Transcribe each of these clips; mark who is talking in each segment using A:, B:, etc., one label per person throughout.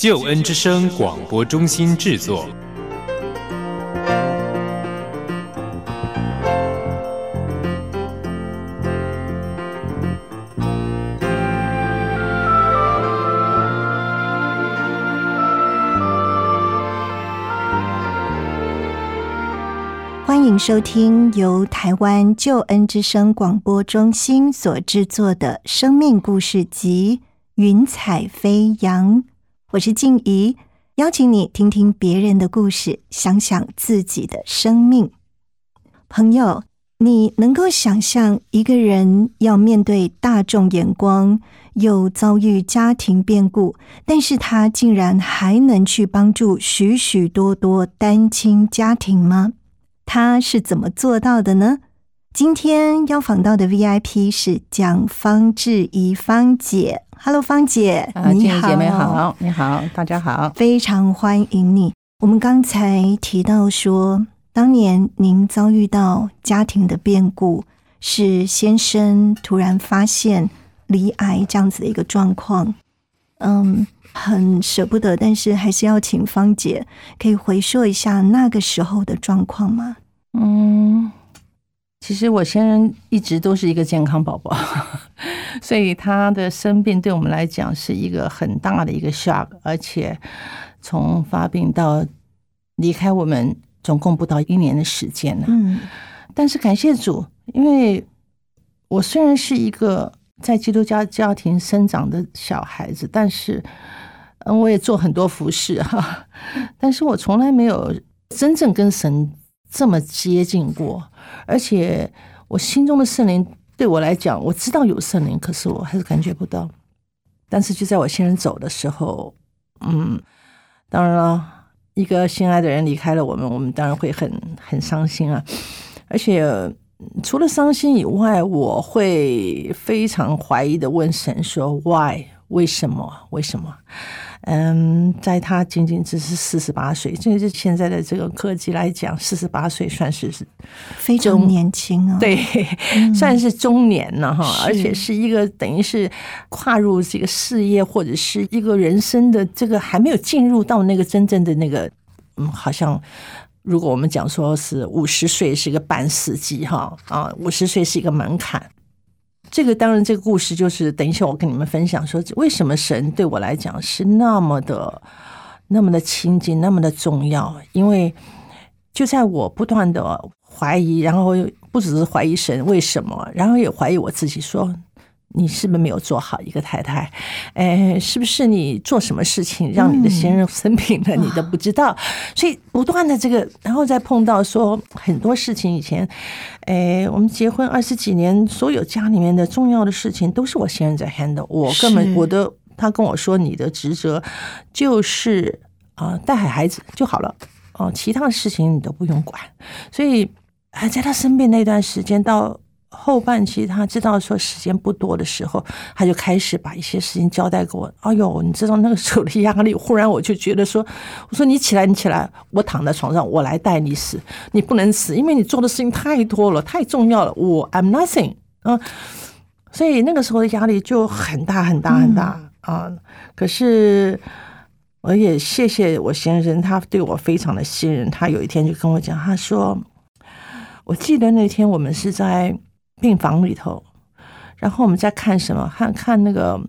A: 救恩之声广播中心制作。
B: 欢迎收听由台湾救恩之声广播中心所制作的生命故事集《云彩飞扬》。我是静怡，邀请你听听别人的故事，想想自己的生命。朋友，你能够想象一个人要面对大众眼光，又遭遇家庭变故，但是他竟然还能去帮助许许多多单亲家庭吗？他是怎么做到的呢？今天邀访到的 VIP 是蒋方志怡芳姐。Hello，芳姐，
C: 你好，姐妹好，你好，大家好，
B: 非常欢迎你。我们刚才提到说，当年您遭遇到家庭的变故，是先生突然发现离癌这样子的一个状况，嗯，很舍不得，但是还是要请芳姐可以回溯一下那个时候的状况吗？
C: 嗯，其实我先生一直都是一个健康宝宝，所以他的生病对我们来讲是一个很大的一个 shock，而且从发病到离开我们，总共不到一年的时间呢。
B: 嗯，
C: 但是感谢主，因为我虽然是一个在基督教家庭生长的小孩子，但是嗯，我也做很多服饰哈，但是我从来没有真正跟神。这么接近过，而且我心中的圣灵对我来讲，我知道有圣灵，可是我还是感觉不到。但是就在我先生走的时候，嗯，当然了，一个心爱的人离开了我们，我们当然会很很伤心啊。而且除了伤心以外，我会非常怀疑的问神说：“Why？为什么？为什么？”嗯，在他仅仅只是四十八岁，就是现在的这个科技来讲，四十八岁算是是
B: 非常年轻啊，
C: 对，算是中年了哈，而且是一个等于是跨入这个事业或者是一个人生的这个还没有进入到那个真正的那个，嗯，好像如果我们讲说是五十岁是一个半世纪哈啊，五十岁是一个门槛。这个当然，这个故事就是等一下我跟你们分享说，为什么神对我来讲是那么的、那么的亲近、那么的重要？因为就在我不断的怀疑，然后不只是怀疑神为什么，然后也怀疑我自己说。你是不是没有做好一个太太？哎，是不是你做什么事情让你的先生生病了，你都不知道？所以不断的这个，然后再碰到说很多事情。以前，哎，我们结婚二十几年，所有家里面的重要的事情都是我先生在 handle，我根本我的他跟我说，你的职责就是啊带好孩子就好了，哦，其他的事情你都不用管。所以还在他生病那段时间到。后半期，他知道说时间不多的时候，他就开始把一些事情交代给我。哎呦，你知道那个时候的压力，忽然我就觉得说，我说你起来，你起来，我躺在床上，我来带你死，你不能死，因为你做的事情太多了，太重要了。我 I'm nothing 啊，所以那个时候的压力就很大很大很大啊。可是我也谢谢我先生，他对我非常的信任。他有一天就跟我讲，他说，我记得那天我们是在。病房里头，然后我们在看什么？看看那个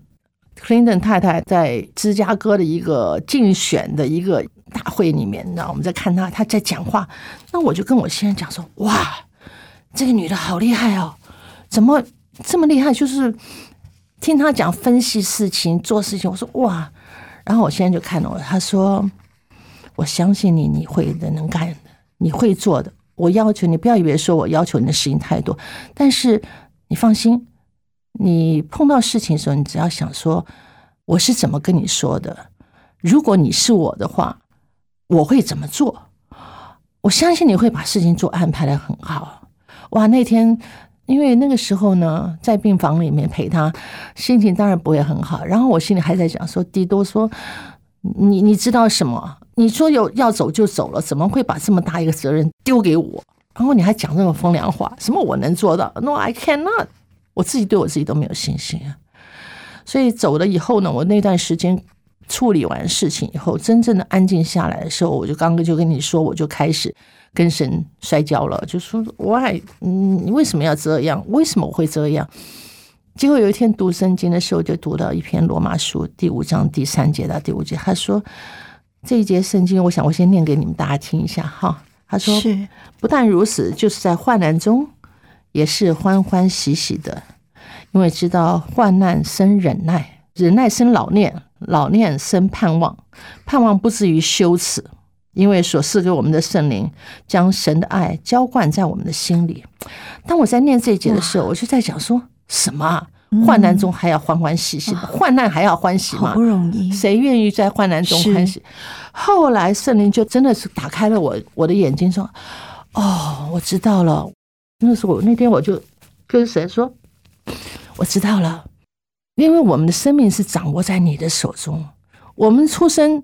C: 克林顿太太在芝加哥的一个竞选的一个大会里面，你知道我们在看她，她在讲话。那我就跟我先生讲说：“哇，这个女的好厉害哦，怎么这么厉害？就是听她讲分析事情、做事情。”我说：“哇！”然后我先生就看了，他说：“我相信你，你会的，能干的，你会做的。”我要求你不要以为说我要求你的事情太多，但是你放心，你碰到事情的时候，你只要想说我是怎么跟你说的，如果你是我的话，我会怎么做？我相信你会把事情做安排的很好。哇，那天因为那个时候呢，在病房里面陪他，心情当然不会很好。然后我心里还在讲说，迪多说，你你知道什么？你说有要走就走了，怎么会把这么大一个责任丢给我？然后你还讲这种风凉话，什么我能做到？No, I cannot。我自己对我自己都没有信心啊。所以走了以后呢，我那段时间。处理完事情以后，真正的安静下来的时候，我就刚刚就跟你说，我就开始跟神摔跤了，就说：“Why？嗯，你为什么要这样？为什么我会这样？”结果有一天读圣经的时候，就读到一篇罗马书第五章第三节到第五节，他说：“这一节圣经，我想我先念给你们大家听一下哈。”他说：“
B: 是
C: 不但如此，就是在患难中也是欢欢喜喜的，因为知道患难生忍耐，忍耐生老练。”老念生盼望，盼望不至于羞耻，因为所赐给我们的圣灵将神的爱浇灌在我们的心里。当我在念这一节的时候，我就在想说什么？患难中还要欢欢喜喜，患难还要欢喜嘛？
B: 不容易，
C: 谁愿意在患难中欢喜？后来圣灵就真的是打开了我我的眼睛，说：“哦，我知道了。”那时候那天我就跟神说：“我知道了。”因为我们的生命是掌握在你的手中，我们出生，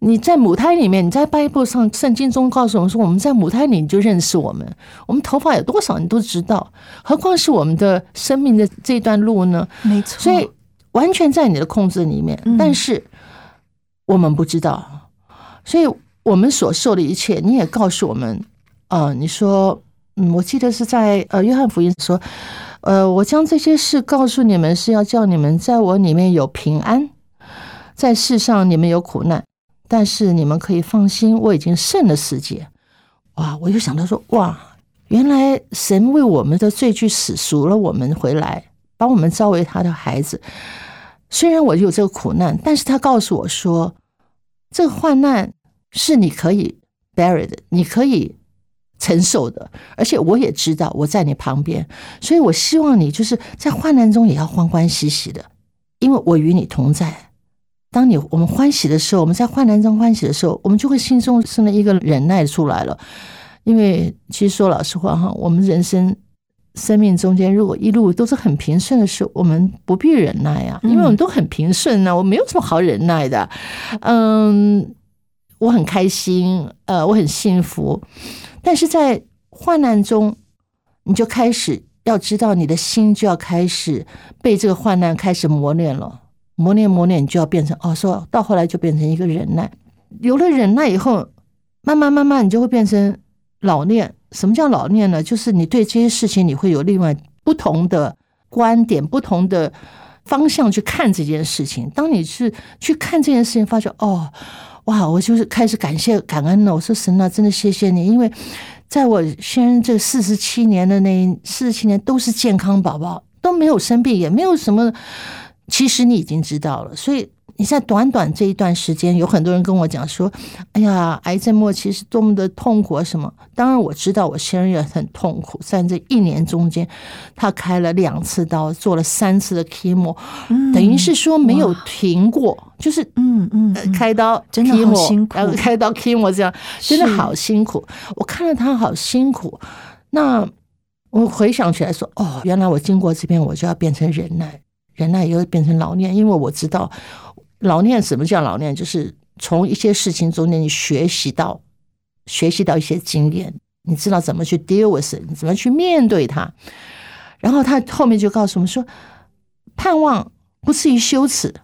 C: 你在母胎里面，你在拜布上、圣经中告诉我们说，我们在母胎里你就认识我们，我们头发有多少你都知道，何况是我们的生命的这段路呢？
B: 没错，
C: 所以完全在你的控制里面，但是我们不知道，所以我们所受的一切，你也告诉我们，啊，你说，嗯，我记得是在呃约翰福音说。呃，我将这些事告诉你们，是要叫你们在我里面有平安，在世上你们有苦难，但是你们可以放心，我已经胜了世界。哇！我就想到说，哇，原来神为我们的罪去死，赎了我们回来，把我们召为他的孩子。虽然我有这个苦难，但是他告诉我说，这个患难是你可以 bear 的，你可以。承受的，而且我也知道我在你旁边，所以我希望你就是在患难中也要欢欢喜喜的，因为我与你同在。当你我们欢喜的时候，我们在患难中欢喜的时候，我们就会心中生了一个忍耐出来了。因为其实说老实话哈，我们人生生命中间如果一路都是很平顺的时候，我们不必忍耐啊，因为我们都很平顺呢，我没有什么好忍耐的。嗯，我很开心，呃，我很幸福。但是在患难中，你就开始要知道，你的心就要开始被这个患难开始磨练了，磨练磨练，你就要变成哦，说到后来就变成一个忍耐。有了忍耐以后，慢慢慢慢，你就会变成老练。什么叫老练呢？就是你对这些事情，你会有另外不同的观点、不同的方向去看这件事情。当你是去看这件事情，发觉哦。哇！我就是开始感谢感恩了。我说神啊，真的谢谢你，因为在我先这四十七年的那四十七年都是健康宝宝，都没有生病，也没有什么。其实你已经知道了，所以。你在短短这一段时间，有很多人跟我讲说：“哎呀，癌症末期是多么的痛苦啊！”什么？当然我知道，我先生也很痛苦。在这一年中间，他开了两次刀，做了三次的 chemo，等于是说没有停过，就是
B: 嗯嗯，
C: 开刀
B: 真的好辛苦，
C: 然后开刀 chemo 这样，真的好辛苦。我看了他好辛苦，那我回想起来说：“哦，原来我经过这边，我就要变成忍耐，忍耐又变成老练，因为我知道。”老练什么叫老练？就是从一些事情中间你学习到，学习到一些经验，你知道怎么去 deal with，你怎么去面对它。然后他后面就告诉我们说，盼望不至于羞耻，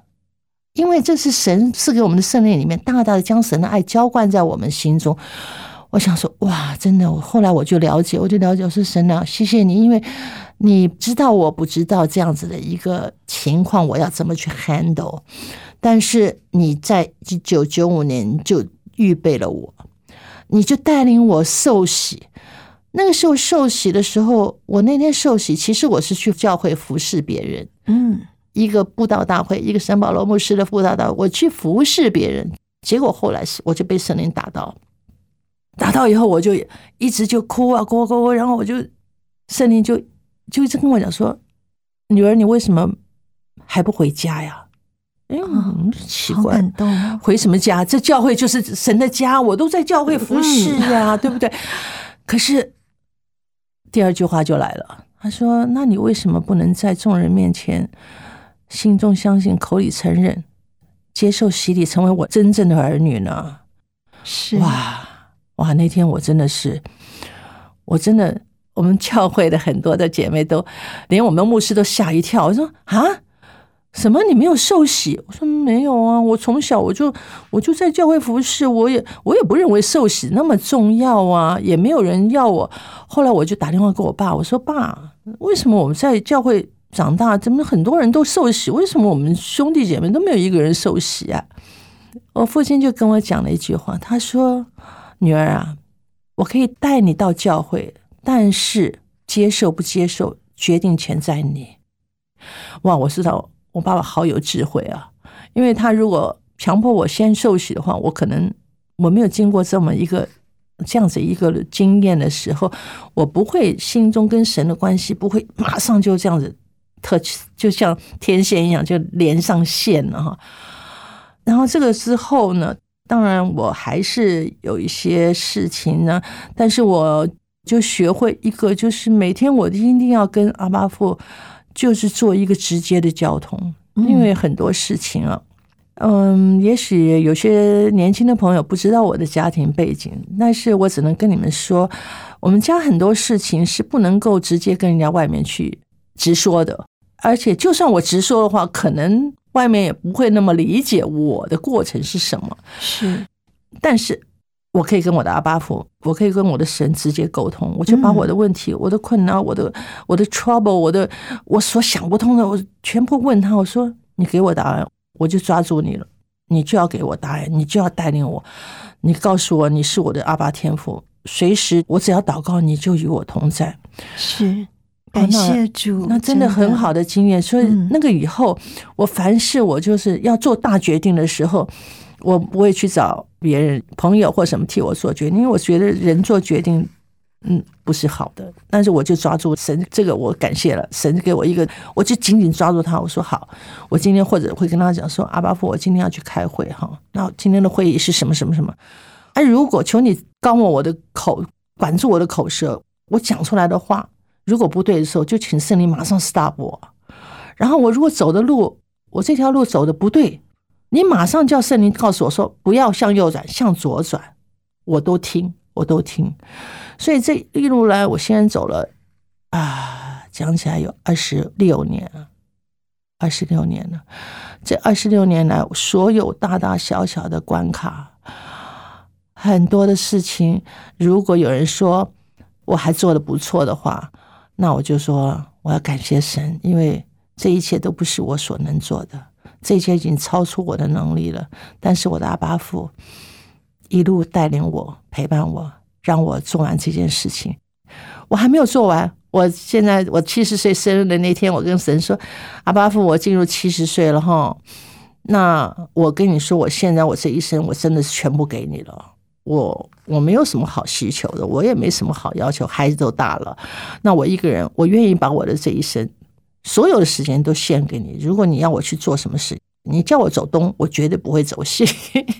C: 因为这是神赐给我们的圣灵里面，大大的将神的爱浇灌在我们心中。我想说，哇，真的！我后来我就了解，我就了解，我说神啊，谢谢你，因为你知道我不知道这样子的一个情况，我要怎么去 handle。但是你在一九九五年就预备了我，你就带领我受洗。那个时候受洗的时候，我那天受洗，其实我是去教会服侍别人。
B: 嗯，
C: 一个布道大会，一个圣保罗牧师的布道大会，我去服侍别人。结果后来是我就被圣灵打到，打到以后我就一直就哭啊哭哭哭，然后我就圣灵就就一直跟我讲说：“女儿，你为什么还不回家呀？”哎，嗯奇怪，
B: 感动哦。
C: 回什么家？这教会就是神的家，我都在教会服侍呀，对不对？可是第二句话就来了，他说：“那你为什么不能在众人面前，心中相信，口里承认，接受洗礼，成为我真正的儿女呢？”
B: 是
C: 哇哇！那天我真的是，我真的，我们教会的很多的姐妹都，连我们牧师都吓一跳。我说啊，什么？你没有受洗？我说没有啊，我从小我就我就在教会服侍，我也我也不认为受洗那么重要啊，也没有人要我。后来我就打电话给我爸，我说爸，为什么我们在教会长大，怎么很多人都受洗？为什么我们兄弟姐妹都没有一个人受洗啊？我父亲就跟我讲了一句话，他说：“女儿啊，我可以带你到教会，但是接受不接受，决定权在你。”哇，我知道我爸爸好有智慧啊，因为他如果强迫我先受洗的话，我可能我没有经过这么一个这样子一个经验的时候，我不会心中跟神的关系不会马上就这样子特就像天线一样就连上线了哈。然后这个之后呢，当然我还是有一些事情呢，但是我就学会一个，就是每天我一定要跟阿巴父，就是做一个直接的交通，因为很多事情啊，嗯，也许有些年轻的朋友不知道我的家庭背景，但是我只能跟你们说，我们家很多事情是不能够直接跟人家外面去直说的，而且就算我直说的话，可能。外面也不会那么理解我的过程是什么，
B: 是，
C: 但是我可以跟我的阿巴佛，我可以跟我的神直接沟通，我就把我的问题、我的困难、我的我的 trouble、我的我所想不通的，我全部问他。我说：“你给我答案，我就抓住你了。你就要给我答案，你就要带领我。你告诉我你是我的阿巴天父，随时我只要祷告，你就与我同在。”
B: 是。感谢主，
C: 那真的很好的经验。所以那个以后，我凡事我就是要做大决定的时候，我不会去找别人、朋友或什么替我做决定，因为我觉得人做决定，嗯，不是好的。但是我就抓住神，这个我感谢了神给我一个，我就紧紧抓住他。我说好，我今天或者会跟他讲说，阿巴父，我今天要去开会哈。那今天的会议是什么什么什么？哎，如果求你刚我我的口，管住我的口舌，我讲出来的话。如果不对的时候，就请圣灵马上 stop 我。然后我如果走的路，我这条路走的不对，你马上叫圣灵告诉我说不要向右转，向左转。我都听，我都听。所以这一路来，我先走了啊，讲起来有二十六年了，二十六年了。这二十六年来，所有大大小小的关卡，很多的事情，如果有人说我还做的不错的话，那我就说，我要感谢神，因为这一切都不是我所能做的，这些已经超出我的能力了。但是我的阿巴父一路带领我，陪伴我，让我做完这件事情。我还没有做完，我现在我七十岁生日的那天，我跟神说：“阿巴父，我进入七十岁了哈。那我跟你说，我现在我这一生，我真的是全部给你了。”我我没有什么好需求的，我也没什么好要求，孩子都大了，那我一个人，我愿意把我的这一生所有的时间都献给你。如果你要我去做什么事，你叫我走东，我绝对不会走西。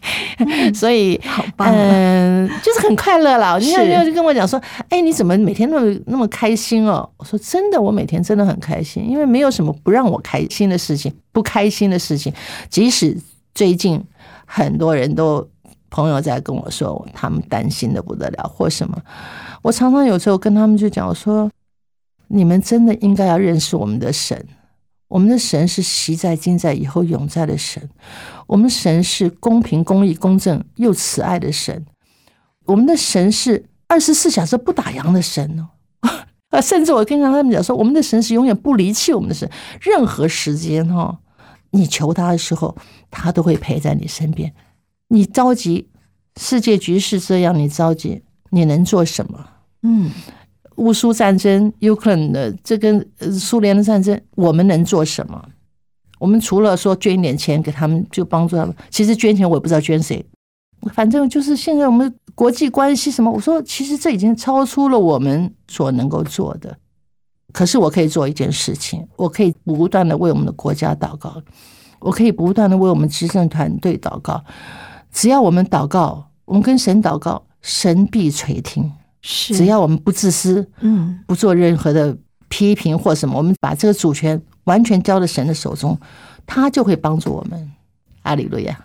C: 所以，
B: 好棒，
C: 嗯，就是很快乐啦。你看，就跟我讲说，哎，你怎么每天那么那么开心哦？我说真的，我每天真的很开心，因为没有什么不让我开心的事情，不开心的事情。即使最近很多人都。朋友在跟我说，他们担心的不得了，或什么。我常常有时候跟他们就讲，我说：“你们真的应该要认识我们的神，我们的神是习在、今在、以后永在的神。我们神是公平、公义、公正又慈爱的神。我们的神是二十四小时不打烊的神哦。啊，甚至我跟他们讲说，我们的神是永远不离弃我们的神，任何时间哈，你求他的时候，他都会陪在你身边。”你着急，世界局势这样，你着急，你能做什么？
B: 嗯，
C: 乌苏战争、乌克兰的这跟苏联的战争，我们能做什么？我们除了说捐一点钱给他们，就帮助他们。其实捐钱我也不知道捐谁，反正就是现在我们国际关系什么，我说其实这已经超出了我们所能够做的。可是我可以做一件事情，我可以不断的为我们的国家祷告。我可以不断的为我们执政团队祷告。只要我们祷告，我们跟神祷告，神必垂听。
B: 是
C: 只要我们不自私，
B: 嗯
C: 不做任何的批评或什么，我们把这个主权完全交到神的手中，他就会帮助我们。阿里路亚。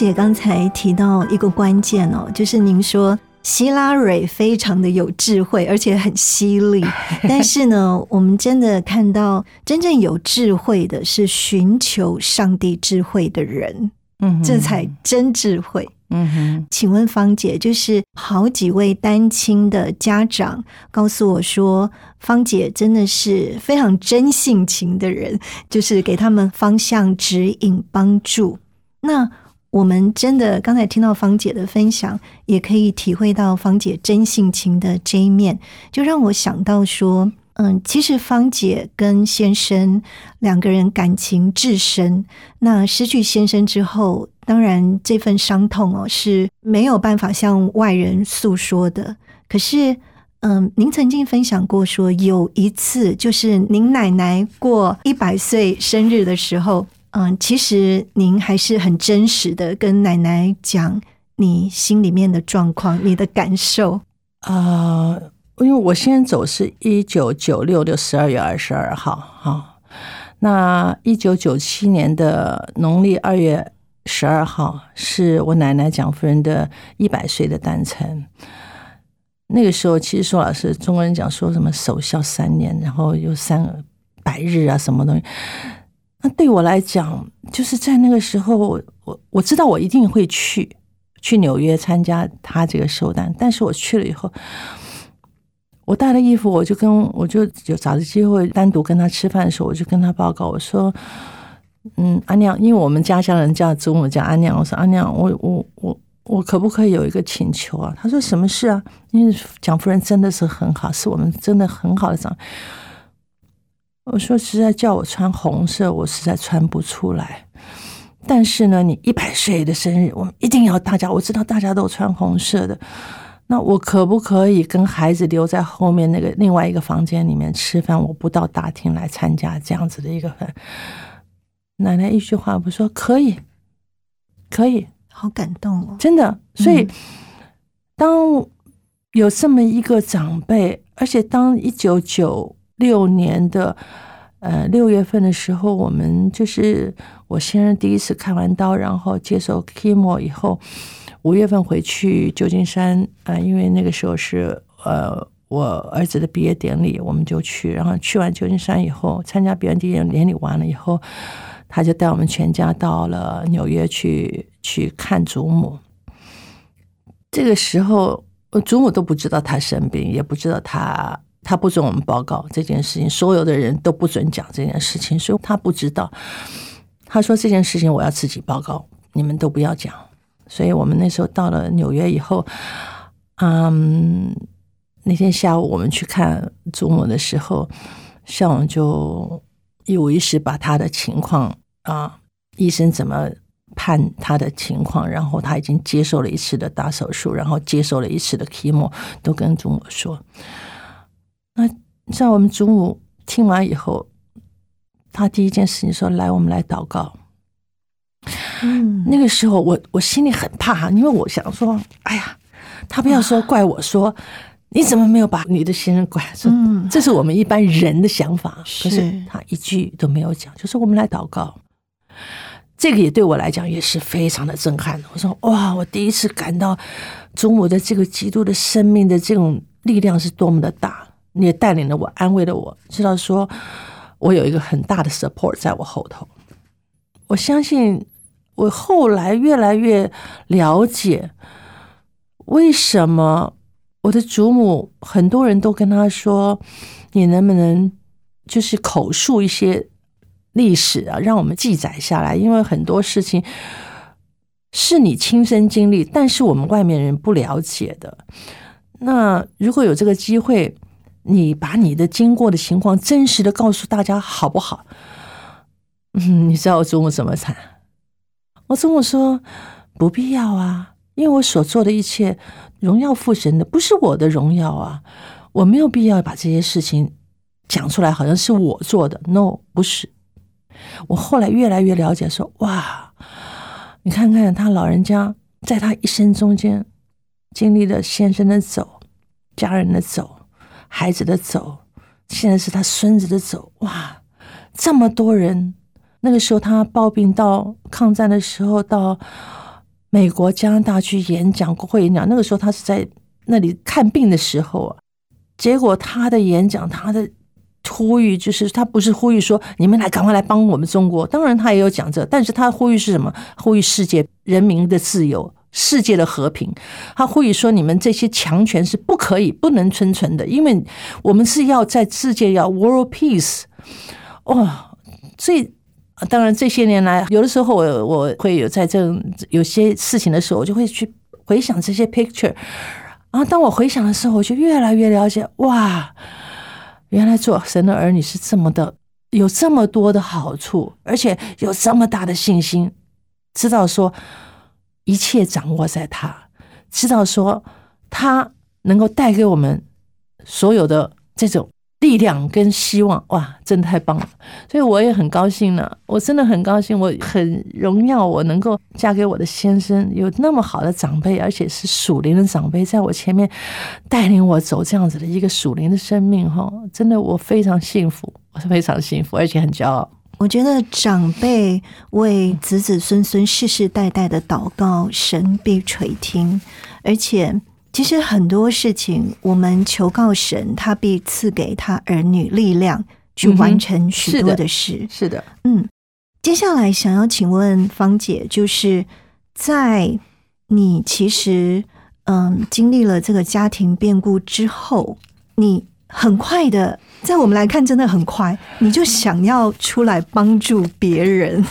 B: 姐刚才提到一个关键哦，就是您说希拉蕊非常的有智慧，而且很犀利。但是呢，我们真的看到真正有智慧的是寻求上帝智慧的人，
C: 嗯，
B: 这才真智慧。
C: 嗯哼，
B: 请问芳姐，就是好几位单亲的家长告诉我说，芳姐真的是非常真性情的人，就是给他们方向指引帮助。那我们真的刚才听到芳姐的分享，也可以体会到芳姐真性情的这一面，就让我想到说，嗯，其实芳姐跟先生两个人感情至深，那失去先生之后，当然这份伤痛哦是没有办法向外人诉说的。可是，嗯，您曾经分享过说，有一次就是您奶奶过一百岁生日的时候。嗯，其实您还是很真实的跟奶奶讲你心里面的状况、你的感受。
C: 啊、因为我先走是一九九六的十二月二十二号，哈、那一九九七年的农历二月十二号是我奶奶蒋夫人的一百岁的诞辰。那个时候，其实说老师，中国人讲说什么守孝三年，然后有三百日啊，什么东西。那对我来讲，就是在那个时候，我我知道我一定会去去纽约参加他这个寿诞，但是我去了以后，我带了衣服，我就跟我就有找着机会单独跟他吃饭的时候，我就跟他报告，我说：“嗯，阿娘，因为我们家乡人叫祖母叫阿娘，我说阿娘，我我我我可不可以有一个请求啊？”他说：“什么事啊？”因为蒋夫人真的是很好，是我们真的很好的长。我说实在叫我穿红色，我实在穿不出来。但是呢，你一百岁的生日，我们一定要大家，我知道大家都穿红色的。那我可不可以跟孩子留在后面那个另外一个房间里面吃饭？我不到大厅来参加这样子的一个饭。奶奶一句话不说，可以，可以，
B: 好感动哦！
C: 真的。所以，当有这么一个长辈，而且当一九九六年的呃六月份的时候，我们就是我先生第一次开完刀，然后接受 chemo 以后，五月份回去旧金山啊、呃因为那个时候是呃我儿子的毕业典礼，我们就去，然后去完旧金山以后，参加毕业典礼典礼完了以后，他就带我们全家到了纽约去去看祖母。这个时候，祖母都不知道他生病，也不知道他他不准我们报告这件事情，所有的人都不准讲这件事情，所以他不知道。他说这件事情我要自己报告，你们都不要讲。所以我们那时候到了纽约以后，嗯，那天下午我们去看祖母的时候，校长就一五一十把他的情况啊，医生怎么。判他的情况，然后他已经接受了一次的大手术，然后接受了一次的 chemo，都跟祖母说。那像我们祖母听完以后，他第一件事情说：“来，我们来祷告。”嗯，那个时候我我心里很怕，因为我想说：“哎呀，他不要说怪我说你怎么没有把你的先生管？”嗯，这是我们一般人的想法。可是他一句都没有讲，就说我们来祷告。这个也对我来讲也是非常的震撼。我说哇，我第一次感到祖母的这个基督的生命的这种力量是多么的大。也带领了我，安慰了我，知道说我有一个很大的 support 在我后头。我相信我后来越来越了解为什么我的祖母很多人都跟他说，你能不能就是口述一些。历史啊，让我们记载下来，因为很多事情是你亲身经历，但是我们外面人不了解的。那如果有这个机会，你把你的经过的情况真实的告诉大家，好不好？嗯，你知道我祖母怎么惨？我祖母说不必要啊，因为我所做的一切荣耀父神的，不是我的荣耀啊，我没有必要把这些事情讲出来，好像是我做的。No，不是。我后来越来越了解，说哇，你看看他老人家在他一生中间经历了先生的走、家人的走、孩子的走，现在是他孙子的走，哇，这么多人。那个时候他抱病到抗战的时候，到美国、加拿大去演讲、国会演讲。那个时候他是在那里看病的时候啊，结果他的演讲，他的。呼吁就是他不是呼吁说你们来赶快来帮我们中国，当然他也有讲这，但是他呼吁是什么？呼吁世界人民的自由、世界的和平。他呼吁说你们这些强权是不可以、不能生存的，因为我们是要在世界要 world peace。哇，这当然这些年来，有的时候我我会有在这有些事情的时候，我就会去回想这些 picture。然后当我回想的时候，我就越来越了解哇。原来做神的儿女是这么的，有这么多的好处，而且有这么大的信心，知道说一切掌握在他，知道说他能够带给我们所有的这种。力量跟希望，哇，真的太棒了！所以我也很高兴呢，我真的很高兴，我很荣耀，我能够嫁给我的先生，有那么好的长辈，而且是属灵的长辈，在我前面带领我走这样子的一个属灵的生命，哈，真的我非常幸福，我是非常幸福，而且很骄傲。
B: 我觉得长辈为子子孙孙世世代代的祷告，神必垂听，而且。其实很多事情，我们求告神，他必赐给他儿女力量去完成许多的事。
C: 是的，
B: 嗯。接下来想要请问芳姐，就是在你其实嗯经历了这个家庭变故之后，你很快的，在我们来看真的很快，你就想要出来帮助别人。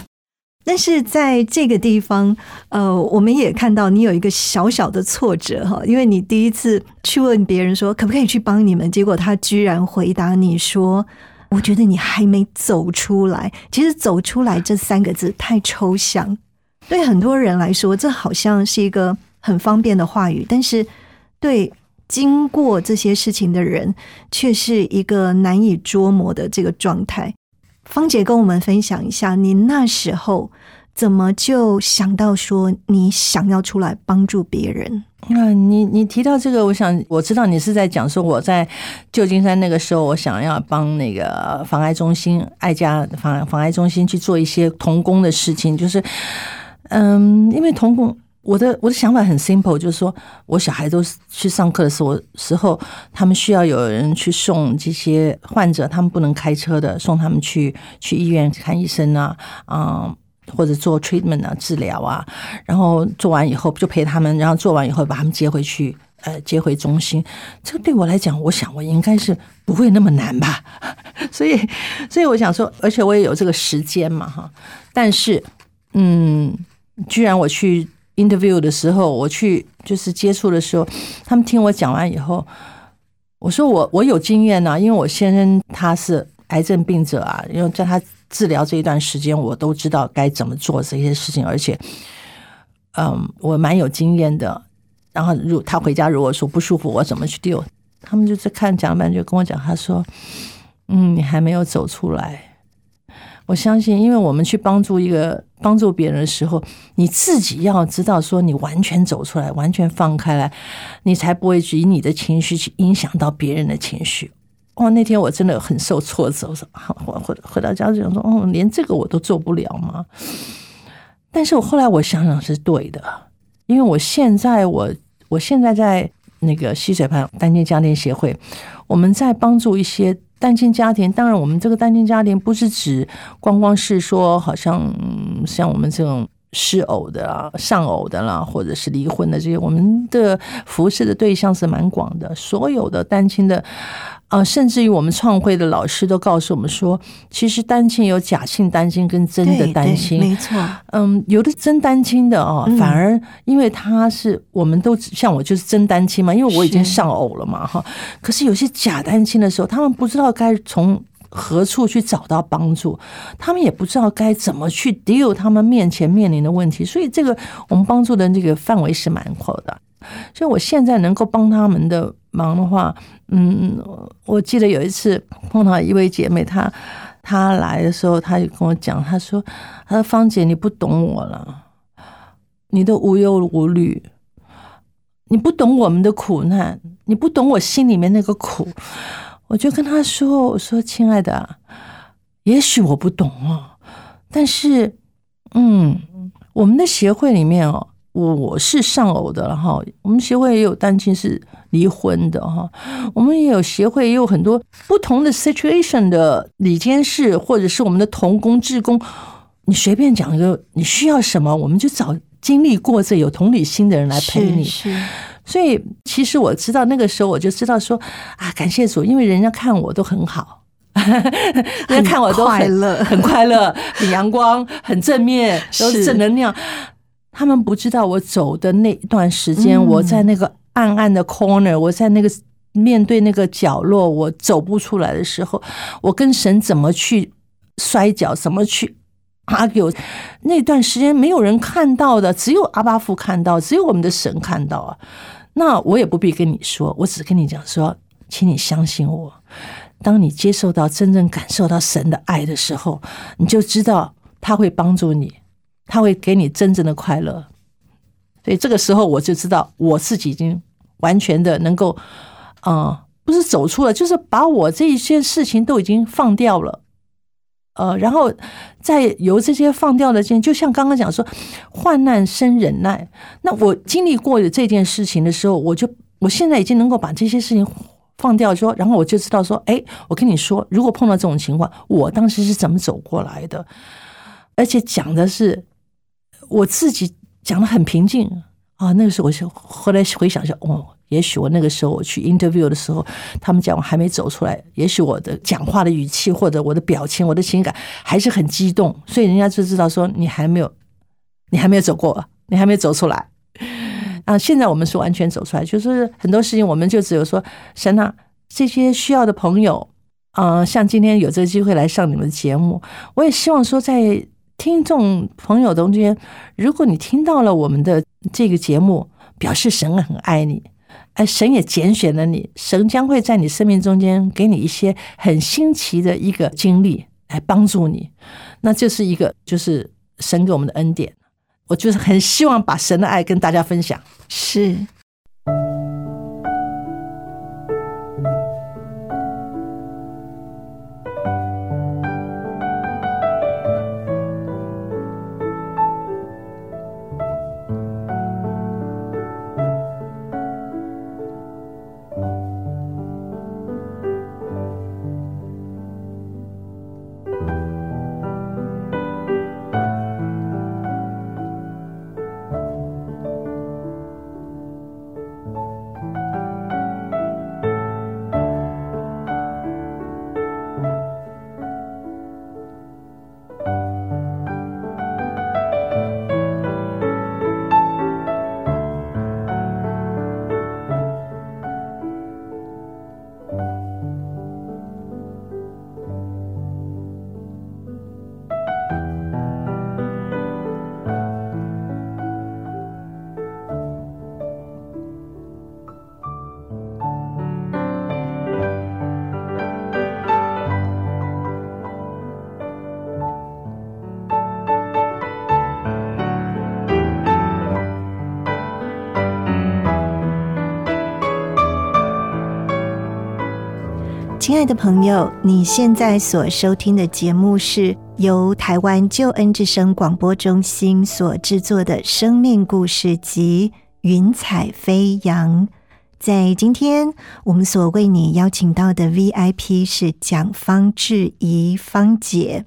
B: 但是在这个地方，呃，我们也看到你有一个小小的挫折哈，因为你第一次去问别人说可不可以去帮你们，结果他居然回答你说：“我觉得你还没走出来。”其实“走出来”这三个字太抽象，对很多人来说，这好像是一个很方便的话语，但是对经过这些事情的人，却是一个难以捉摸的这个状态。芳姐跟我们分享一下，你那时候怎么就想到说你想要出来帮助别人？
C: 啊，你你提到这个，我想我知道你是在讲说我在旧金山那个时候，我想要帮那个防癌中心、爱家防防癌中心去做一些童工的事情，就是嗯，因为童工我的我的想法很 simple，就是说我小孩都去上课的时候时候，他们需要有人去送这些患者，他们不能开车的，送他们去去医院看医生啊，嗯，或者做 treatment 啊治疗啊，然后做完以后就陪他们，然后做完以后把他们接回去，呃，接回中心。这个对我来讲，我想我应该是不会那么难吧。所以，所以我想说，而且我也有这个时间嘛，哈。但是，嗯，居然我去。Interview 的时候，我去就是接触的时候，他们听我讲完以后，我说我我有经验呐，因为我先生他是癌症病者啊，因为在他治疗这一段时间，我都知道该怎么做这些事情，而且，嗯，我蛮有经验的。然后，如他回家如果说不舒服，我怎么去 deal？他们就在看讲班，就跟我讲，他说：“嗯，你还没有走出来。”我相信，因为我们去帮助一个帮助别人的时候，你自己要知道说，你完全走出来，完全放开来，你才不会以你的情绪去影响到别人的情绪。哦，那天我真的很受挫折，我说回回回到家就想说，哦，连这个我都做不了吗？但是我后来我想想是对的，因为我现在我我现在在那个溪水畔单亲家庭协会，我们在帮助一些。单亲家庭，当然，我们这个单亲家庭不是指光光是说，好像像我们这种失偶的啊、丧偶的啦，或者是离婚的这些，我们的服侍的对象是蛮广的，所有的单亲的。啊，甚至于我们创会的老师都告诉我们说，其实单亲有假性单亲跟真的单亲，
B: 没错。
C: 嗯，有的真单亲的哦，反而因为他是我们都像我就是真单亲嘛，因为我已经丧偶了嘛哈。可是有些假单亲的时候，他们不知道该从何处去找到帮助，他们也不知道该怎么去 deal 他们面前面临的问题，所以这个我们帮助的这个范围是蛮阔的。所以我现在能够帮他们的忙的话，嗯，我记得有一次碰到一位姐妹，她她来的时候，她就跟我讲，她说：“她说芳姐，你不懂我了，你都无忧无虑，你不懂我们的苦难，你不懂我心里面那个苦。”我就跟他说：“我说，亲爱的，也许我不懂哦，但是，嗯，我们的协会里面哦。”我是丧偶的哈，我们协会也有单亲是离婚的哈，我们也有协会也有很多不同的 situation 的理监事或者是我们的同工志工，你随便讲一个你需要什么，我们就找经历过这有同理心的人来陪你。
B: 是，
C: 所以其实我知道那个时候我就知道说啊，感谢主，因为人家看我都很好，人家看我都
B: 快乐，
C: 很快乐，很阳光，很正面，都是正能量。他们不知道我走的那段时间，我在那个暗暗的 corner，我在那个面对那个角落，我走不出来的时候，我跟神怎么去摔跤，怎么去 argue，那段时间没有人看到的，只有阿巴夫看到，只有我们的神看到啊。那我也不必跟你说，我只跟你讲说，请你相信我。当你接受到真正感受到神的爱的时候，你就知道他会帮助你。他会给你真正的快乐，所以这个时候我就知道我自己已经完全的能够，啊，不是走出了，就是把我这一些事情都已经放掉了，呃，然后再由这些放掉的件，就像刚刚讲说，患难生忍耐。那我经历过的这件事情的时候，我就我现在已经能够把这些事情放掉，说，然后我就知道说，哎，我跟你说，如果碰到这种情况，我当时是怎么走过来的，而且讲的是。我自己讲的很平静啊，那个时候我就后来回想一下，哦，也许我那个时候我去 interview 的时候，他们讲我还没走出来，也许我的讲话的语气或者我的表情、我的情感还是很激动，所以人家就知道说你还没有，你还没有走过，你还没有走出来。啊，现在我们是完全走出来，就是很多事情我们就只有说，神啊，这些需要的朋友，啊，像今天有这个机会来上你们的节目，我也希望说在。听众朋友中间，如果你听到了我们的这个节目，表示神很爱你，哎，神也拣选了你，神将会在你生命中间给你一些很新奇的一个经历来帮助你，那就是一个就是神给我们的恩典。我就是很希望把神的爱跟大家分享。
B: 是。亲爱的朋友，你现在所收听的节目是由台湾救恩之声广播中心所制作的生命故事集《云彩飞扬》。在今天，我们所为你邀请到的 VIP 是蒋方志怡芳姐。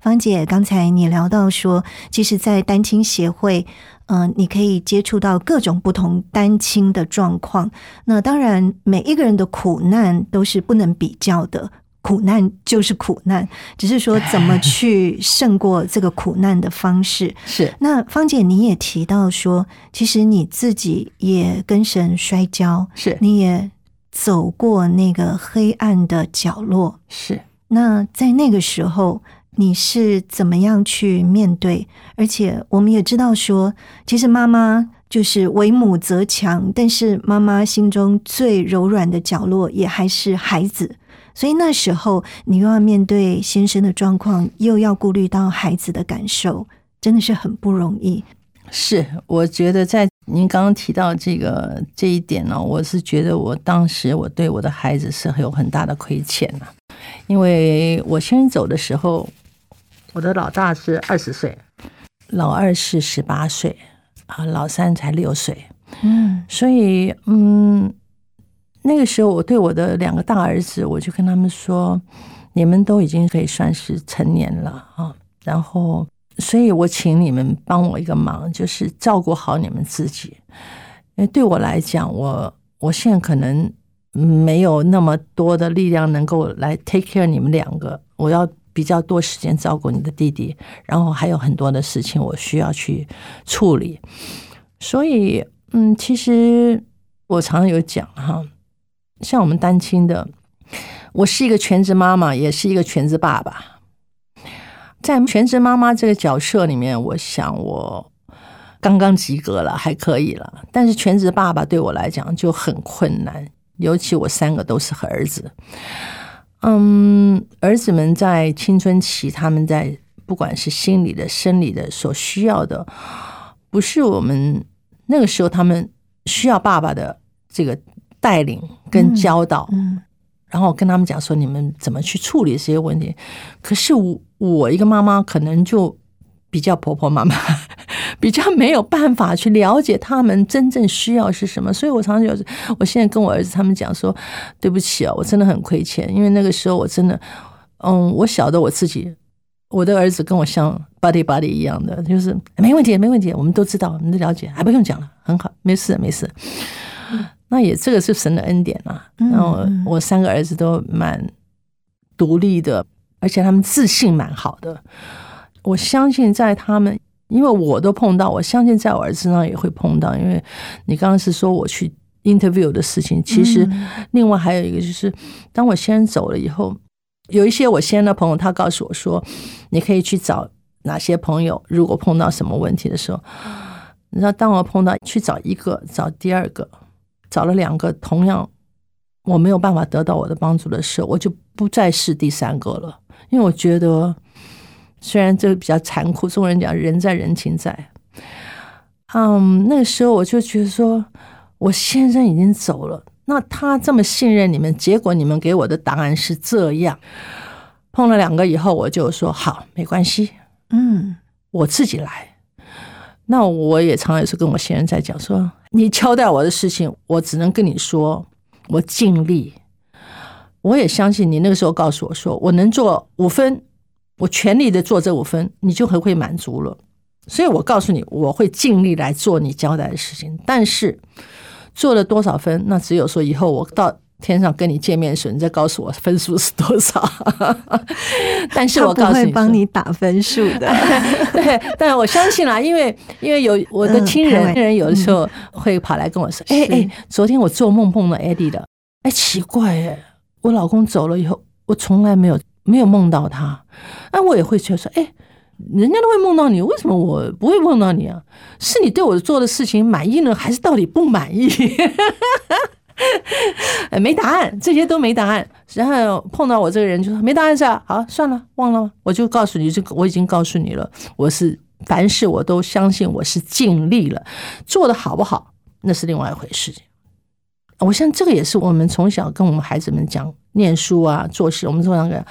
B: 芳姐，刚才你聊到说，其实，在单亲协会。嗯，你可以接触到各种不同单亲的状况。那当然，每一个人的苦难都是不能比较的，苦难就是苦难，只是说 怎么去胜过这个苦难的方式。
C: 是
B: 那芳姐，你也提到说，其实你自己也跟神摔跤，
C: 是
B: 你也走过那个黑暗的角落。
C: 是
B: 那在那个时候。你是怎么样去面对？而且我们也知道说，其实妈妈就是为母则强，但是妈妈心中最柔软的角落也还是孩子。所以那时候你又要面对先生的状况，又要顾虑到孩子的感受，真的是很不容易。
C: 是，我觉得在您刚刚提到这个这一点呢，我是觉得我当时我对我的孩子是有很大的亏欠呐，因为我先生走的时候。我的老大是二十岁，老二是十八岁，啊，老三才六岁。嗯，所以，嗯，那个时候我对我的两个大儿子，我就跟他们说：“你们都已经可以算是成年了啊。”然后，所以我请你们帮我一个忙，就是照顾好你们自己。因为对我来讲，我我现在可能没有那么多的力量能够来 take care 你们两个，我要。比较多时间照顾你的弟弟，然后还有很多的事情我需要去处理，所以，嗯，其实我常常有讲哈，像我们单亲的，我是一个全职妈妈，也是一个全职爸爸，在全职妈妈这个角色里面，我想我刚刚及格了，还可以了，但是全职爸爸对我来讲就很困难，尤其我三个都是儿子。嗯，儿子们在青春期，他们在不管是心理的、生理的，所需要的，不是我们那个时候他们需要爸爸的这个带领跟教导，嗯，然后跟他们讲说你们怎么去处理这些问题。可是我我一个妈妈可能就比较婆婆妈妈。比较没有办法去了解他们真正需要是什么，所以我常常就是，我现在跟我儿子他们讲说，对不起啊，我真的很亏欠，因为那个时候我真的，嗯，我晓得我自己，我的儿子跟我像 buddy buddy 一样的，就是没问题，没问题，我们都知道，我们都了解，还不用讲了，很好，没事没事。那也这个是神的恩典啊，然后我三个儿子都蛮独立的，而且他们自信蛮好的，我相信在他们。因为我都碰到，我相信在我儿子身上也会碰到。因为你刚刚是说我去 interview 的事情，其实另外还有一个就是，当我先走了以后，有一些我先的朋友，他告诉我说，你可以去找哪些朋友，如果碰到什么问题的时候，你知道，当我碰到去找一个，找第二个，找了两个，同样我没有办法得到我的帮助的时候，我就不再是第三个了，因为我觉得。虽然这个比较残酷，中国人讲人在人情在。嗯，那个时候我就觉得说，我先生已经走了，那他这么信任你们，结果你们给我的答案是这样。碰了两个以后，我就说好，没关系，嗯，我自己来。那我也常常也是跟我先生在讲说，你交代我的事情，我只能跟你说，我尽力。我也相信你那个时候告诉我说，我能做五分。我全力的做这五分，你就很会满足了。所以我告诉你，我会尽力来做你交代的事情。但是做了多少分，那只有说以后我到天上跟你见面时，你再告诉我分数是多少。但是我告诉
B: 你，帮你打分数的。
C: 对，但我相信啦，因为因为有我的亲人，亲人有的时候会跑来跟我说：“哎哎，昨天我做梦梦到 Eddie 的。哎，奇怪哎，我老公走了以后，我从来没有。”没有梦到他，那我也会觉得说，哎，人家都会梦到你，为什么我不会梦到你啊？是你对我做的事情满意呢，还是到底不满意？没答案，这些都没答案。然后碰到我这个人就说没答案是吧？好，算了，忘了。我就告诉你，这个我已经告诉你了，我是凡事我都相信我是尽力了，做的好不好那是另外一回事情。我想这个也是我们从小跟我们孩子们讲念书啊、做事，我们通常讲，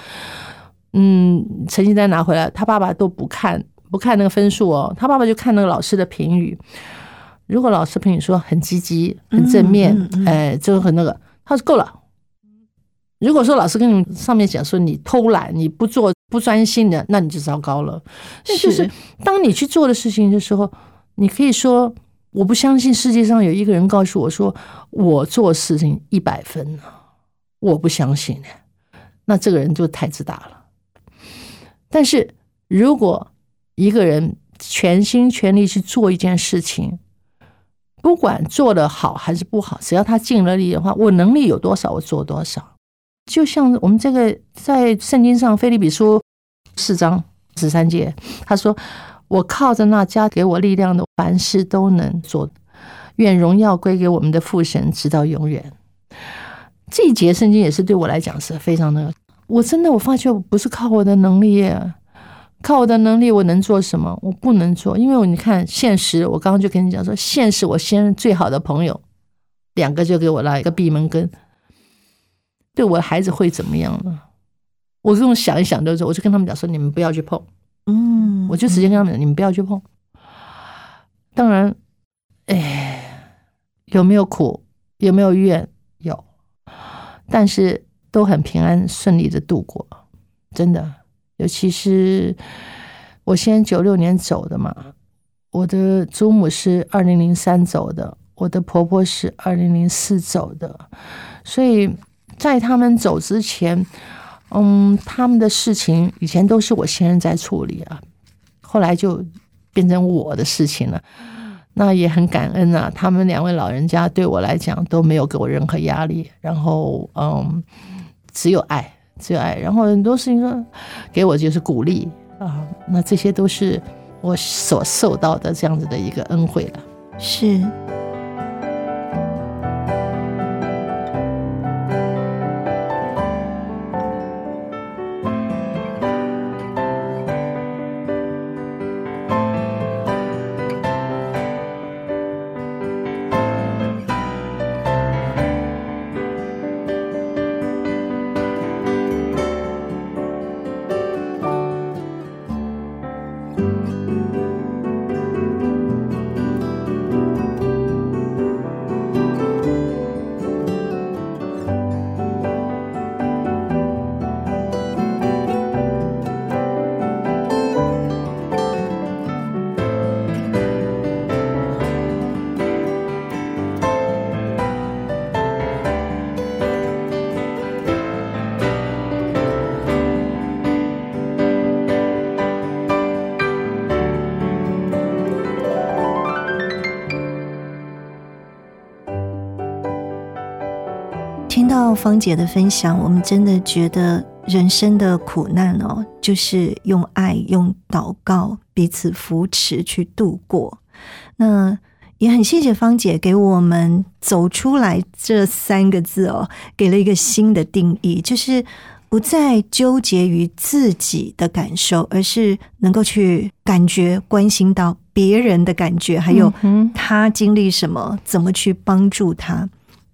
C: 嗯，成绩单拿回来，他爸爸都不看，不看那个分数哦，他爸爸就看那个老师的评语。如果老师评语说很积极、很正面，哎，这个很那个，他说够了。如果说老师跟你上面讲说你偷懒、你不做、不专心的，那你就糟糕了。那就是当你去做的事情的时候，你可以说我不相信世界上有一个人告诉我说我做事情一百分呢，我不相信的。那这个人就太自大了。但是如果一个人全心全力去做一件事情，不管做的好还是不好，只要他尽了力的话，我能力有多少，我做多少。就像我们这个在圣经上，菲利比书四章十三节，他说：“我靠着那加给我力量的，凡事都能做。愿荣耀归给我们的父神，直到永远。”这一节圣经也是对我来讲是非常的。我真的我发觉不是靠我的能力，靠我的能力我能做什么？我不能做，因为你看现实，我刚刚就跟你讲说，现实我先生最好的朋友两个就给我拉一个闭门羹。对我孩子会怎么样呢？我这种想一想的时候，我就跟他们讲说：“你们不要去碰。”嗯，我就直接跟他们讲：“你们不要去碰。”当然，哎，有没有苦？有没有怨？有，但是都很平安顺利的度过。真的，尤其是我先九六年走的嘛，我的祖母是二零零三走的，我的婆婆是二零零四走的，所以。在他们走之前，嗯，他们的事情以前都是我先生在处理啊，后来就变成我的事情了。那也很感恩啊，他们两位老人家对我来讲都没有给我任何压力，然后嗯，只有爱，只有爱，然后很多事情说给我就是鼓励啊，那这些都是我所受到的这样子的一个恩惠了，
B: 是。芳姐的分享，我们真的觉得人生的苦难哦，就是用爱、用祷告彼此扶持去度过。那也很谢谢芳姐给我们“走出来”这三个字哦，给了一个新的定义，就是不再纠结于自己的感受，而是能够去感觉、关心到别人的感觉，还有他经历什么，怎么去帮助他，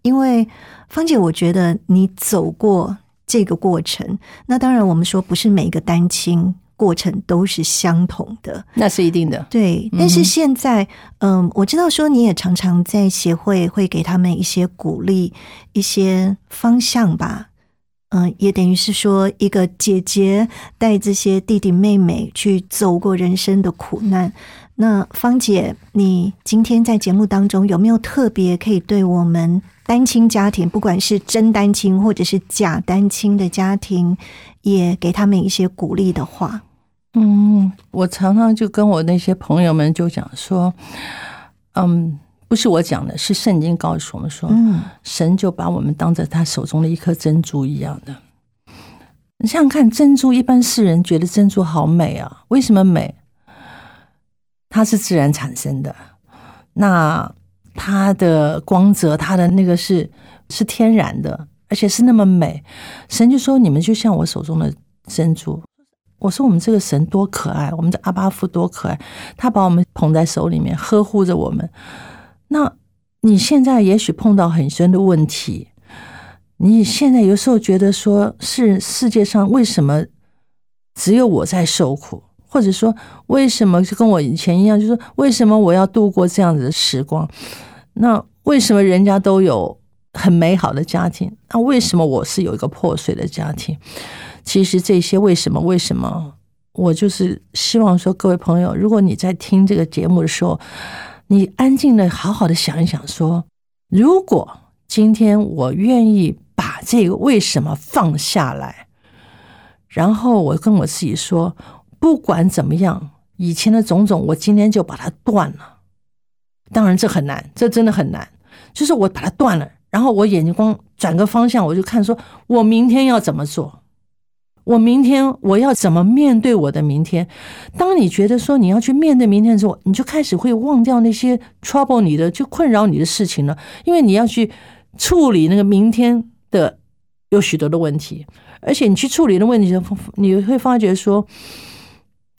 B: 因为。芳姐，我觉得你走过这个过程，那当然我们说不是每个单亲过程都是相同的，
C: 那是一定的。
B: 对，但是现在，嗯，我知道说你也常常在协会会给他们一些鼓励、一些方向吧。嗯，也等于是说一个姐姐带这些弟弟妹妹去走过人生的苦难。那芳姐，你今天在节目当中有没有特别可以对我们？单亲家庭，不管是真单亲或者是假单亲的家庭，也给他们一些鼓励的话。
C: 嗯，我常常就跟我那些朋友们就讲说，嗯，不是我讲的，是圣经告诉我们说，嗯，神就把我们当着他手中的一颗珍珠一样的。你想想看，珍珠一般世人觉得珍珠好美啊，为什么美？它是自然产生的，那。它的光泽，它的那个是是天然的，而且是那么美。神就说：“你们就像我手中的珍珠。”我说：“我们这个神多可爱，我们的阿巴夫多可爱，他把我们捧在手里面，呵护着我们。那你现在也许碰到很深的问题，你现在有时候觉得说是世界上为什么只有我在受苦，或者说为什么就跟我以前一样，就是为什么我要度过这样子的时光？那为什么人家都有很美好的家庭？那为什么我是有一个破碎的家庭？其实这些为什么？为什么？我就是希望说，各位朋友，如果你在听这个节目的时候，你安静的好好的想一想，说，如果今天我愿意把这个为什么放下来，然后我跟我自己说，不管怎么样，以前的种种，我今天就把它断了。当然这很难，这真的很难。就是我把它断了，然后我眼睛光转个方向，我就看说，我明天要怎么做。我明天我要怎么面对我的明天？当你觉得说你要去面对明天的时候，你就开始会忘掉那些 trouble 你的就困扰你的事情了，因为你要去处理那个明天的有许多的问题，而且你去处理的问题，你会发觉说，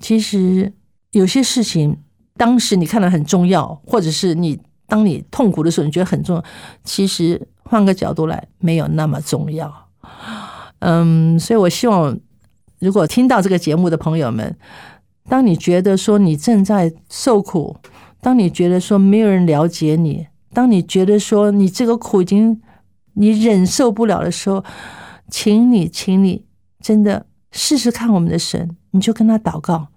C: 其实有些事情当时你看了很重要，或者是你当你痛苦的时候你觉得很重要，其实换个角度来，没有那么重要。嗯，所以我希望，如果听到这个节目的朋友们，当你觉得说你正在受苦，当你觉得说没有人了解你，当你觉得说你这个苦已经你忍受不了的时候，请你，请你真的试试看我们的神，你就跟他祷告，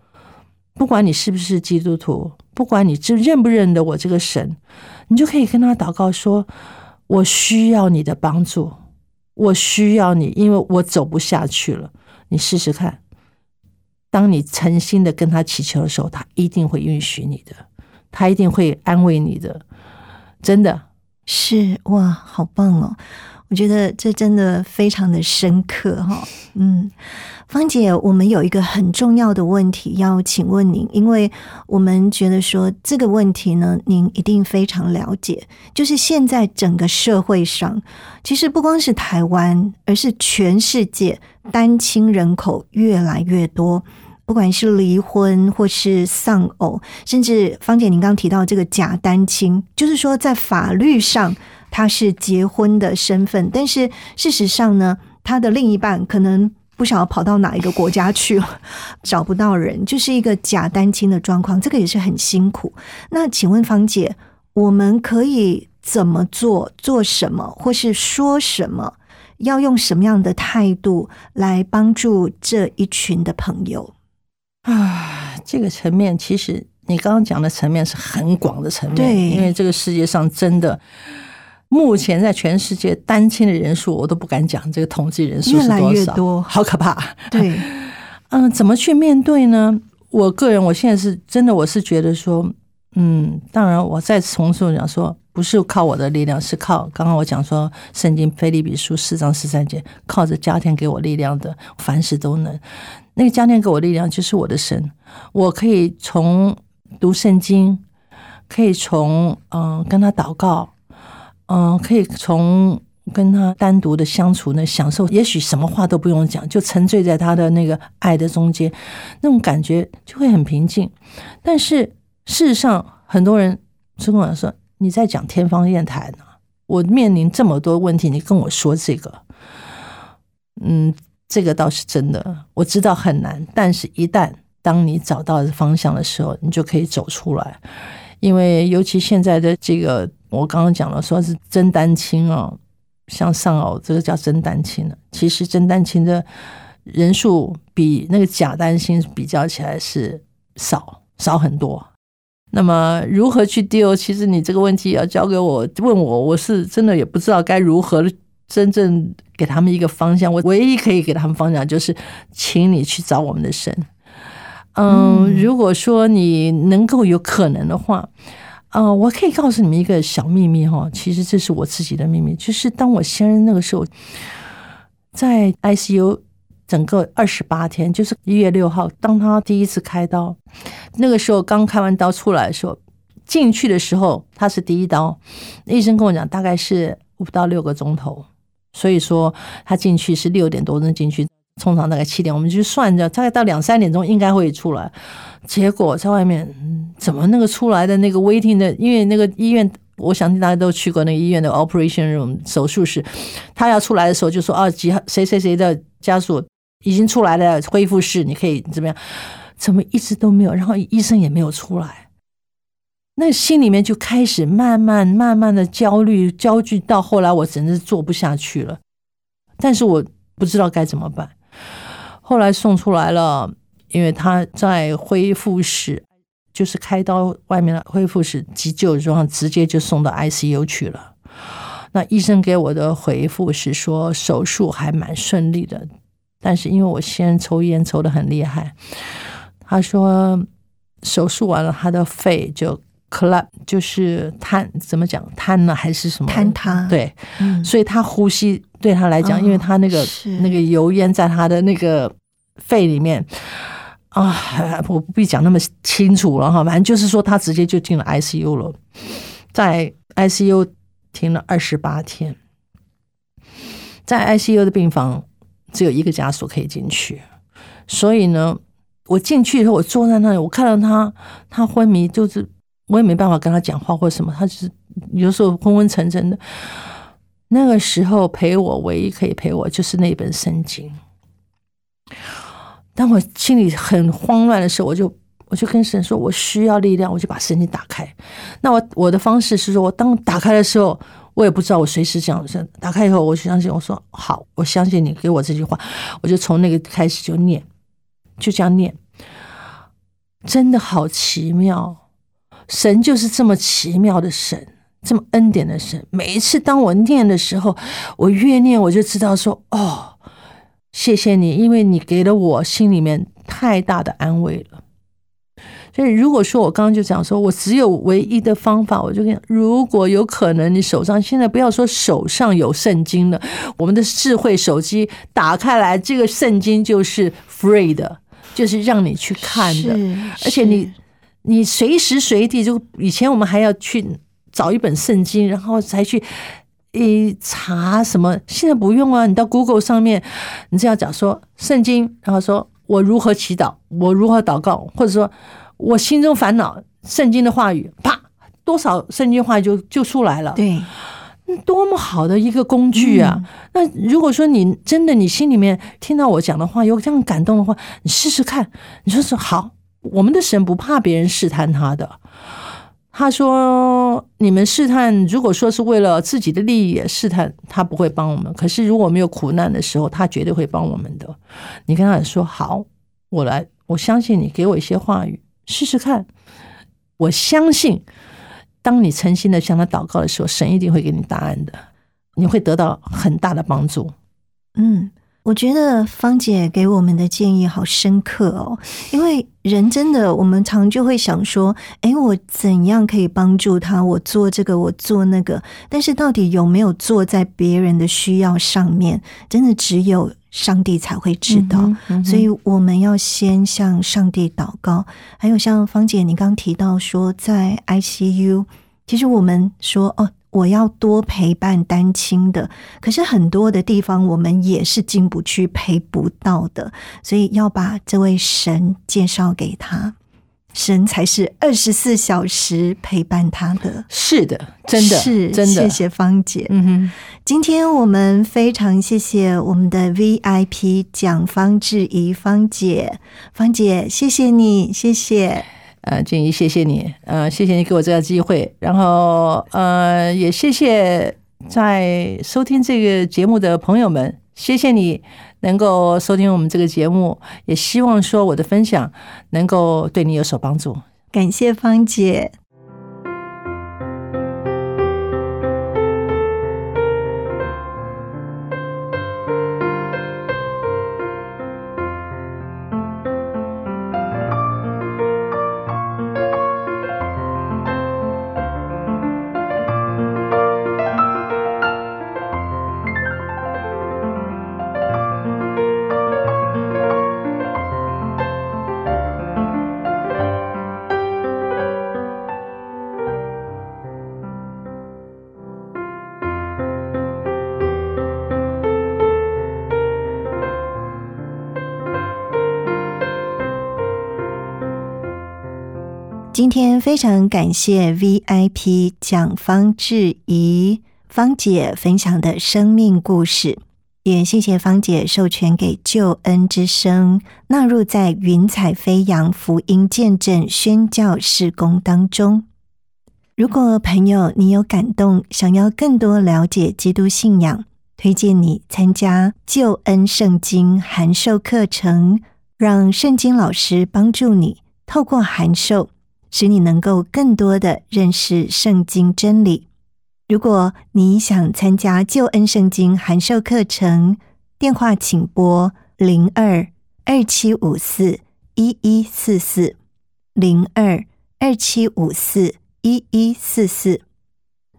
C: 不管你是不是基督徒，不管你这认不认得我这个神，你就可以跟他祷告说，我需要你的帮助。我需要你，因为我走不下去了。你试试看，当你诚心的跟他祈求的时候，他一定会允许你的，他一定会安慰你的。真的
B: 是哇，好棒哦！我觉得这真的非常的深刻哈。嗯。芳姐，我们有一个很重要的问题要请问您，因为我们觉得说这个问题呢，您一定非常了解。就是现在整个社会上，其实不光是台湾，而是全世界单亲人口越来越多，不管是离婚或是丧偶，甚至芳姐您刚提到这个假单亲，就是说在法律上他是结婚的身份，但是事实上呢，他的另一半可能。不晓得跑到哪一个国家去了，找不到人，就是一个假单亲的状况，这个也是很辛苦。那请问芳姐，我们可以怎么做？做什么，或是说什么？要用什么样的态度来帮助这一群的朋友
C: 啊？这个层面，其实你刚刚讲的层面是很广的层面，
B: 对，
C: 因为这个世界上真的。目前在全世界单亲的人数，我都不敢讲这个统计人数是多
B: 少，
C: 好可怕。
B: 对，
C: 嗯，怎么去面对呢？我个人，我现在是真的，我是觉得说，嗯，当然，我再重复讲说，不是靠我的力量，是靠刚刚我讲说，圣经菲利比书四章十三节，靠着家庭给我力量的，凡事都能。那个家庭给我力量，就是我的神，我可以从读圣经，可以从嗯跟他祷告。嗯，可以从跟他单独的相处呢，享受，也许什么话都不用讲，就沉醉在他的那个爱的中间，那种感觉就会很平静。但是事实上，很多人跟我说：“你在讲天方夜谭呢？我面临这么多问题，你跟我说这个，嗯，这个倒是真的，我知道很难。但是一旦当你找到方向的时候，你就可以走出来。因为尤其现在的这个。我刚刚讲了，说是真单亲哦，像丧偶这个叫真单亲了。其实真单亲的人数比那个假单亲比较起来是少少很多。那么如何去丢？其实你这个问题要交给我问我，我是真的也不知道该如何真正给他们一个方向。我唯一可以给他们方向就是，请你去找我们的神。嗯，如果说你能够有可能的话。啊，我可以告诉你们一个小秘密哈，其实这是我自己的秘密，就是当我先生那个时候在 ICU 整个二十八天，就是一月六号，当他第一次开刀，那个时候刚开完刀出来的时候，进去的时候他是第一刀，医生跟我讲大概是五到六个钟头，所以说他进去是六点多钟进去。通常大概七点，我们就算着，大概到两三点钟应该会出来。结果在外面怎么那个出来的那个 waiting 的，因为那个医院我相信大家都去过那个医院的 operation room 手术室，他要出来的时候就说啊，几号谁谁谁的家属已经出来了，恢复室你可以怎么样？怎么一直都没有？然后医生也没有出来，那心里面就开始慢慢慢慢的焦虑焦距，到后来我真的是做不下去了，但是我不知道该怎么办。后来送出来了，因为他在恢复室。就是开刀外面的恢复室急救装，直接就送到 ICU 去了。那医生给我的回复是说手术还蛮顺利的，但是因为我先抽烟抽的很厉害，他说手术完了他的肺就 collapse，就是瘫，怎么讲瘫了还是什么
B: 坍塌？
C: 对，所以他呼吸对他来讲，因为他那个那个油烟在他的那个肺里面。啊，我不必讲那么清楚了哈，反正就是说他直接就进了 ICU 了，在 ICU 停了二十八天，在 ICU 的病房只有一个家属可以进去，所以呢，我进去以后，我坐在那里，我看到他，他昏迷，就是我也没办法跟他讲话或什么，他就是有时候昏昏沉沉的。那个时候陪我唯一可以陪我就是那本圣经。当我心里很慌乱的时候，我就我就跟神说：“我需要力量。”我就把圣经打开。那我我的方式是说，我当打开的时候，我也不知道我随时讲声打开以后，我就相信我说好，我相信你给我这句话，我就从那个开始就念，就这样念。真的好奇妙，神就是这么奇妙的神，这么恩典的神。每一次当我念的时候，我越念我就知道说哦。谢谢你，因为你给了我心里面太大的安慰了。所以，如果说我刚刚就讲说，我只有唯一的方法，我就跟如果有可能，你手上现在不要说手上有圣经了，我们的智慧手机打开来，这个圣经就是 free 的，就是让你去看的，而且你你随时随地就以前我们还要去找一本圣经，然后才去。你查什么？现在不用啊！你到 Google 上面，你只要讲说圣经，然后说我如何祈祷，我如何祷告，或者说我心中烦恼，圣经的话语，啪，多少圣经话语就就出来了。
B: 对，
C: 多么好的一个工具啊！那如果说你真的你心里面听到我讲的话有这样感动的话，你试试看。你说是好，我们的神不怕别人试探他的。他说：“你们试探，如果说是为了自己的利益试探，他不会帮我们。可是如果没有苦难的时候，他绝对会帮我们的。你跟他说好，我来，我相信你，给我一些话语试试看。我相信，当你诚心的向他祷告的时候，神一定会给你答案的，你会得到很大的帮助。”
B: 嗯。我觉得芳姐给我们的建议好深刻哦，因为人真的，我们常就会想说，哎，我怎样可以帮助他？我做这个，我做那个，但是到底有没有做在别人的需要上面？真的只有上帝才会知道。所以我们要先向上帝祷告。还有像芳姐，你刚提到说在 ICU，其实我们说哦。我要多陪伴单亲的，可是很多的地方我们也是进不去、陪不到的，所以要把这位神介绍给他，神才是二十四小时陪伴他的。
C: 是的，真的
B: 是
C: 真的。
B: 谢谢芳姐。
C: 嗯哼，
B: 今天我们非常谢谢我们的 VIP 蒋方志怡芳姐，芳姐谢谢你，谢谢。
C: 呃，静怡，谢谢你，呃，谢谢你给我这个机会，然后呃，也谢谢在收听这个节目的朋友们，谢谢你能够收听我们这个节目，也希望说我的分享能够对你有所帮助，
B: 感谢芳姐。非常感谢 VIP 蒋方志怡芳姐分享的生命故事，也谢谢芳姐授权给救恩之声纳入在云彩飞扬福音见证宣教事工当中。如果朋友你有感动，想要更多了解基督信仰，推荐你参加救恩圣经函授课程，让圣经老师帮助你透过函授。使你能够更多的认识圣经真理。如果你想参加救恩圣经函授课程，电话请拨零二二七五四一一四四零二二七五四一一四四，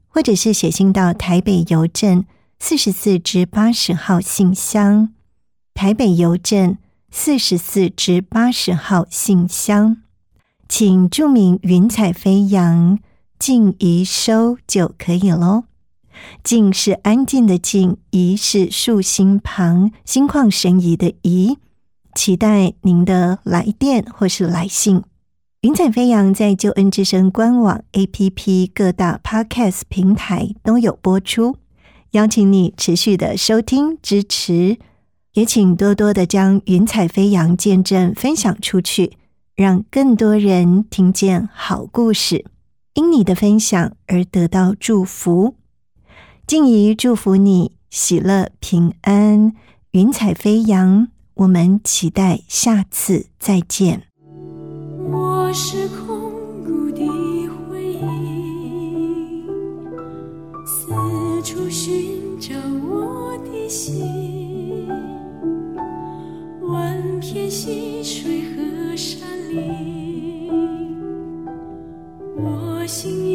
B: 或者是写信到台北邮政四十四至八十号信箱，台北邮政四十四至八十号信箱。请注明“云彩飞扬”，静怡收就可以喽。静是安静的静，怡是竖心旁，心旷神怡的怡。期待您的来电或是来信。云彩飞扬在救恩之声官网、APP、各大 Podcast 平台都有播出，邀请你持续的收听支持，也请多多的将云彩飞扬见证分享出去。让更多人听见好故事，因你的分享而得到祝福。静怡祝福你喜乐平安，云彩飞扬。我们期待下次再见。
D: 我是空谷的回忆，四处寻找我的心，万片溪水和山林。我心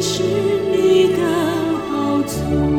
D: 是你的好处。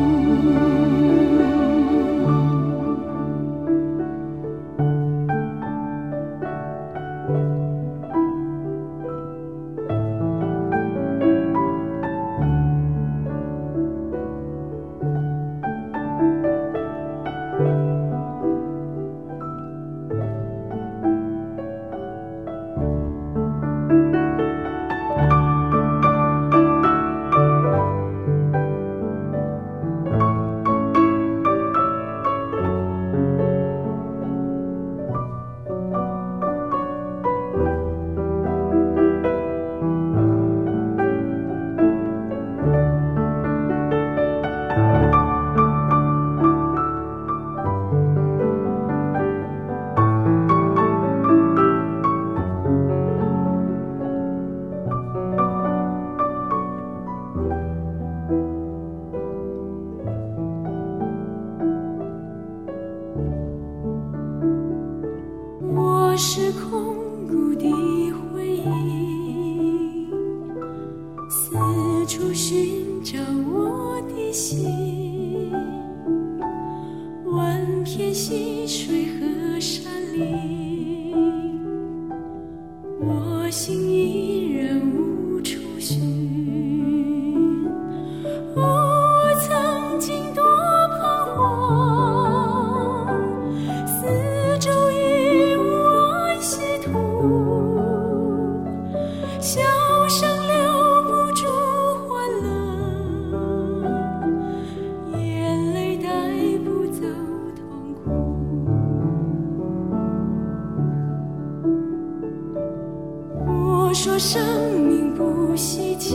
D: 我说生命不稀奇，